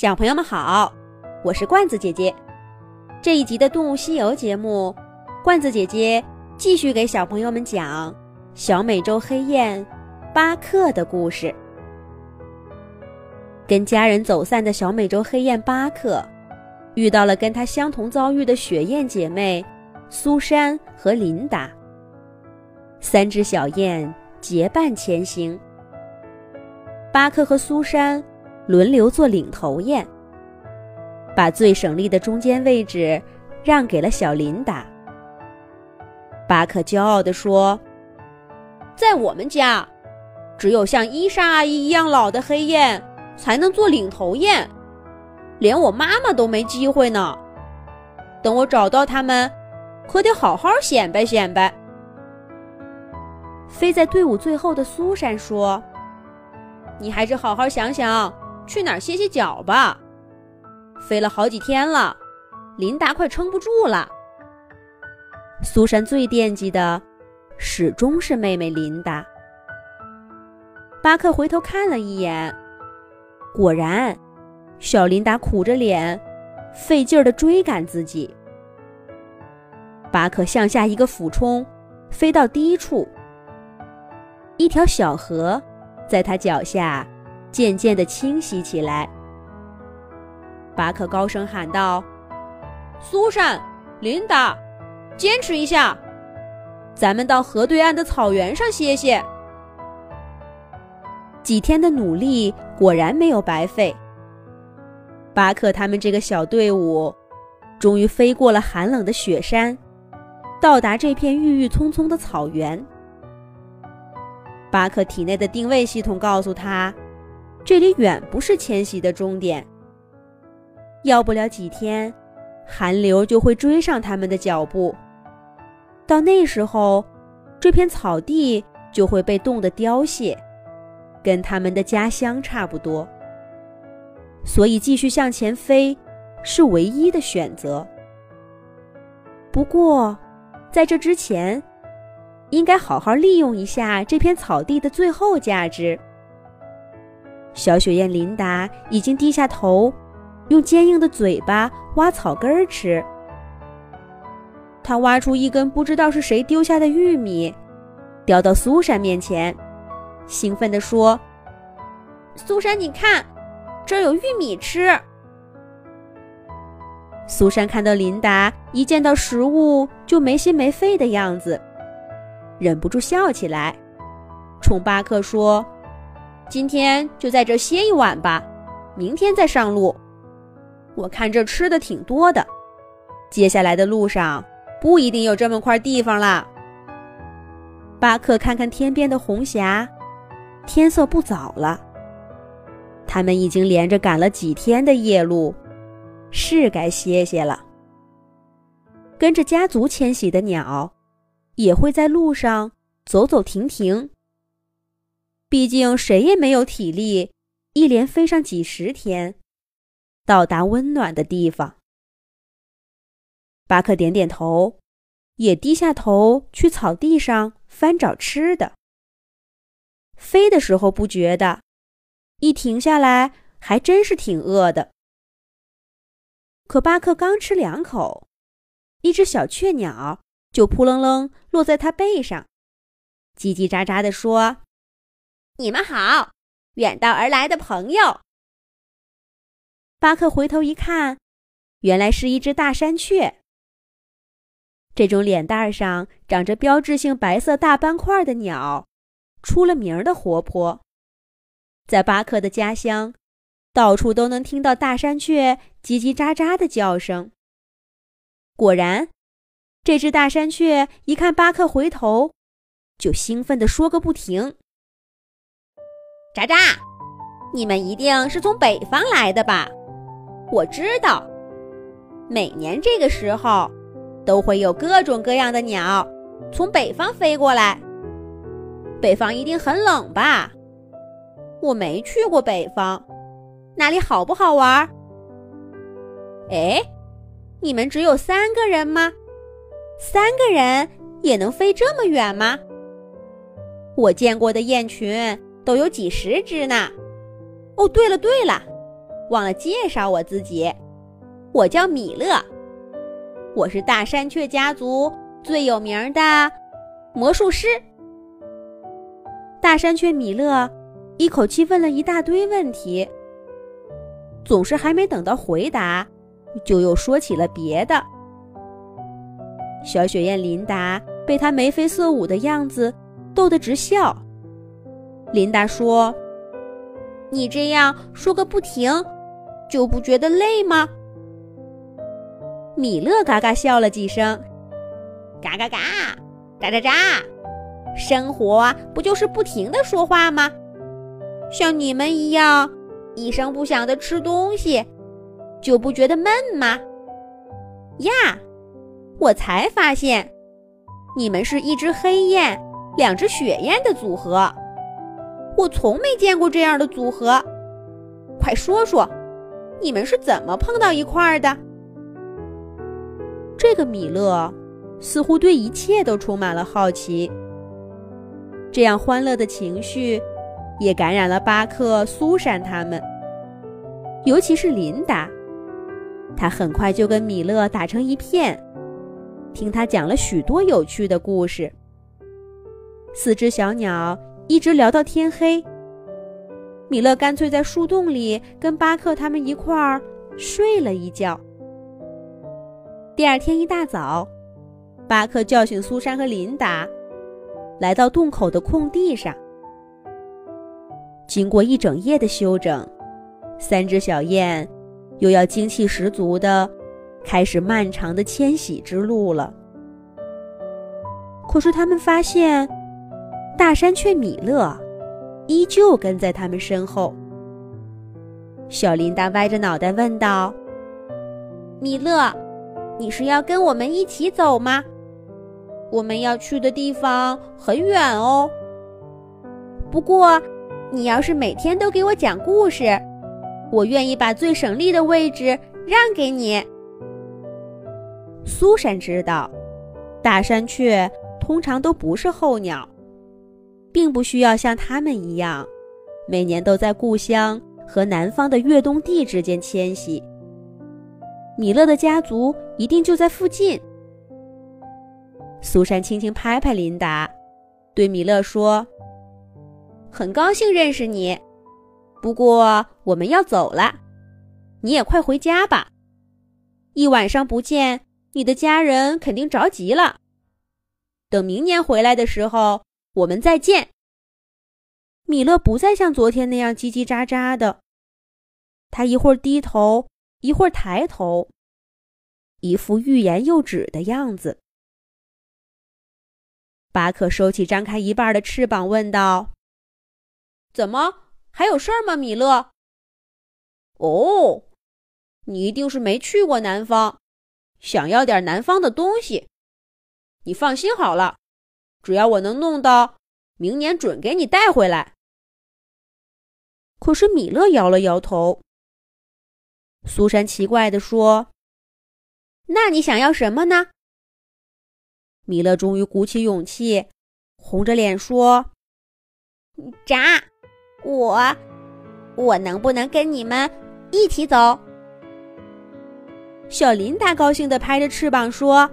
小朋友们好，我是罐子姐姐。这一集的《动物西游》节目，罐子姐姐继续给小朋友们讲小美洲黑雁巴克的故事。跟家人走散的小美洲黑雁巴克，遇到了跟他相同遭遇的雪雁姐妹苏珊和琳达。三只小雁结伴前行，巴克和苏珊。轮流做领头雁，把最省力的中间位置让给了小琳达。巴克骄傲地说：“在我们家，只有像伊莎阿姨一样老的黑雁才能做领头雁，连我妈妈都没机会呢。等我找到他们，可得好好显摆显摆。”飞在队伍最后的苏珊说：“你还是好好想想。”去哪儿歇歇脚吧？飞了好几天了，琳达快撑不住了。苏珊最惦记的，始终是妹妹琳达。巴克回头看了一眼，果然，小琳达苦着脸，费劲儿的追赶自己。巴克向下一个俯冲，飞到低处，一条小河在他脚下。渐渐地清晰起来。巴克高声喊道：“苏珊，琳达，坚持一下，咱们到河对岸的草原上歇歇。”几天的努力果然没有白费。巴克他们这个小队伍，终于飞过了寒冷的雪山，到达这片郁郁葱葱的草原。巴克体内的定位系统告诉他。这里远不是迁徙的终点，要不了几天，寒流就会追上他们的脚步。到那时候，这片草地就会被冻得凋谢，跟他们的家乡差不多。所以，继续向前飞是唯一的选择。不过，在这之前，应该好好利用一下这片草地的最后价值。小雪雁琳达已经低下头，用坚硬的嘴巴挖草根儿吃。他挖出一根不知道是谁丢下的玉米，叼到苏珊面前，兴奋地说：“苏珊，你看，这儿有玉米吃。”苏珊看到琳达一见到食物就没心没肺的样子，忍不住笑起来，冲巴克说。今天就在这歇一晚吧，明天再上路。我看这吃的挺多的，接下来的路上不一定有这么块地方了。巴克看看天边的红霞，天色不早了。他们已经连着赶了几天的夜路，是该歇歇了。跟着家族迁徙的鸟，也会在路上走走停停。毕竟谁也没有体力一连飞上几十天，到达温暖的地方。巴克点点头，也低下头去草地上翻找吃的。飞的时候不觉得，一停下来还真是挺饿的。可巴克刚吃两口，一只小雀鸟就扑棱棱落在他背上，叽叽喳喳地说。你们好，远道而来的朋友。巴克回头一看，原来是一只大山雀。这种脸蛋上长着标志性白色大斑块的鸟，出了名的活泼。在巴克的家乡，到处都能听到大山雀叽叽喳喳的叫声。果然，这只大山雀一看巴克回头，就兴奋地说个不停。喳喳，你们一定是从北方来的吧？我知道，每年这个时候，都会有各种各样的鸟从北方飞过来。北方一定很冷吧？我没去过北方，那里好不好玩？哎，你们只有三个人吗？三个人也能飞这么远吗？我见过的雁群。都有几十只呢。哦，对了对了，忘了介绍我自己，我叫米勒，我是大山雀家族最有名的魔术师。大山雀米勒一口气问了一大堆问题，总是还没等到回答，就又说起了别的。小雪雁琳达被他眉飞色舞的样子逗得直笑。琳达说：“你这样说个不停，就不觉得累吗？”米勒嘎嘎笑了几声，嘎嘎嘎，喳喳喳，生活不就是不停的说话吗？像你们一样一声不响的吃东西，就不觉得闷吗？呀，我才发现，你们是一只黑雁，两只雪雁的组合。我从没见过这样的组合，快说说，你们是怎么碰到一块儿的？这个米勒似乎对一切都充满了好奇。这样欢乐的情绪也感染了巴克、苏珊他们，尤其是琳达，她很快就跟米勒打成一片，听他讲了许多有趣的故事。四只小鸟。一直聊到天黑，米勒干脆在树洞里跟巴克他们一块儿睡了一觉。第二天一大早，巴克叫醒苏珊和琳达，来到洞口的空地上。经过一整夜的休整，三只小雁又要精气十足的开始漫长的迁徙之路了。可是他们发现。大山雀米勒依旧跟在他们身后。小琳达歪着脑袋问道：“米勒，你是要跟我们一起走吗？我们要去的地方很远哦。不过，你要是每天都给我讲故事，我愿意把最省力的位置让给你。”苏珊知道，大山雀通常都不是候鸟。并不需要像他们一样，每年都在故乡和南方的越冬地之间迁徙。米勒的家族一定就在附近。苏珊轻轻拍拍琳达，对米勒说：“很高兴认识你，不过我们要走了，你也快回家吧。一晚上不见，你的家人肯定着急了。等明年回来的时候。”我们再见。米勒不再像昨天那样叽叽喳喳的，他一会儿低头，一会儿抬头，一副欲言又止的样子。巴克收起张开一半的翅膀，问道：“怎么还有事儿吗，米勒？”“哦，你一定是没去过南方，想要点南方的东西。你放心好了。”只要我能弄到，明年准给你带回来。可是米勒摇了摇头。苏珊奇怪地说：“那你想要什么呢？”米勒终于鼓起勇气，红着脸说：“炸，我，我能不能跟你们一起走？”小琳达高兴地拍着翅膀说：“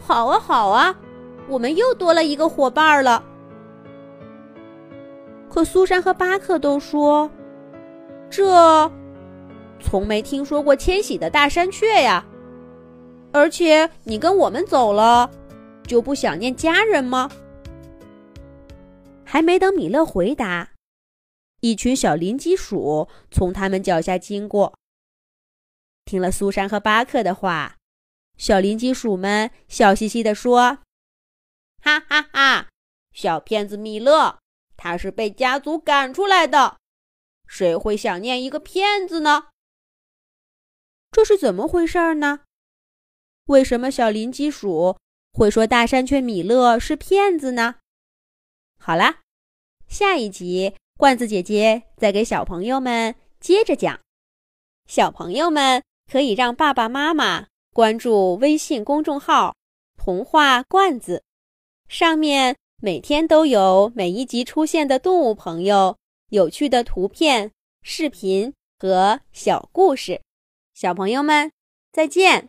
好啊，好啊。”我们又多了一个伙伴了。可苏珊和巴克都说：“这从没听说过迁徙的大山雀呀！而且你跟我们走了，就不想念家人吗？”还没等米勒回答，一群小林鸡鼠从他们脚下经过。听了苏珊和巴克的话，小林鸡鼠们笑嘻嘻地说。哈哈哈！小骗子米勒，他是被家族赶出来的，谁会想念一个骗子呢？这是怎么回事呢？为什么小林鸡鼠会说大山雀米勒是骗子呢？好啦，下一集罐子姐姐再给小朋友们接着讲。小朋友们可以让爸爸妈妈关注微信公众号“童话罐子”。上面每天都有每一集出现的动物朋友、有趣的图片、视频和。小故事。小朋友们，再见。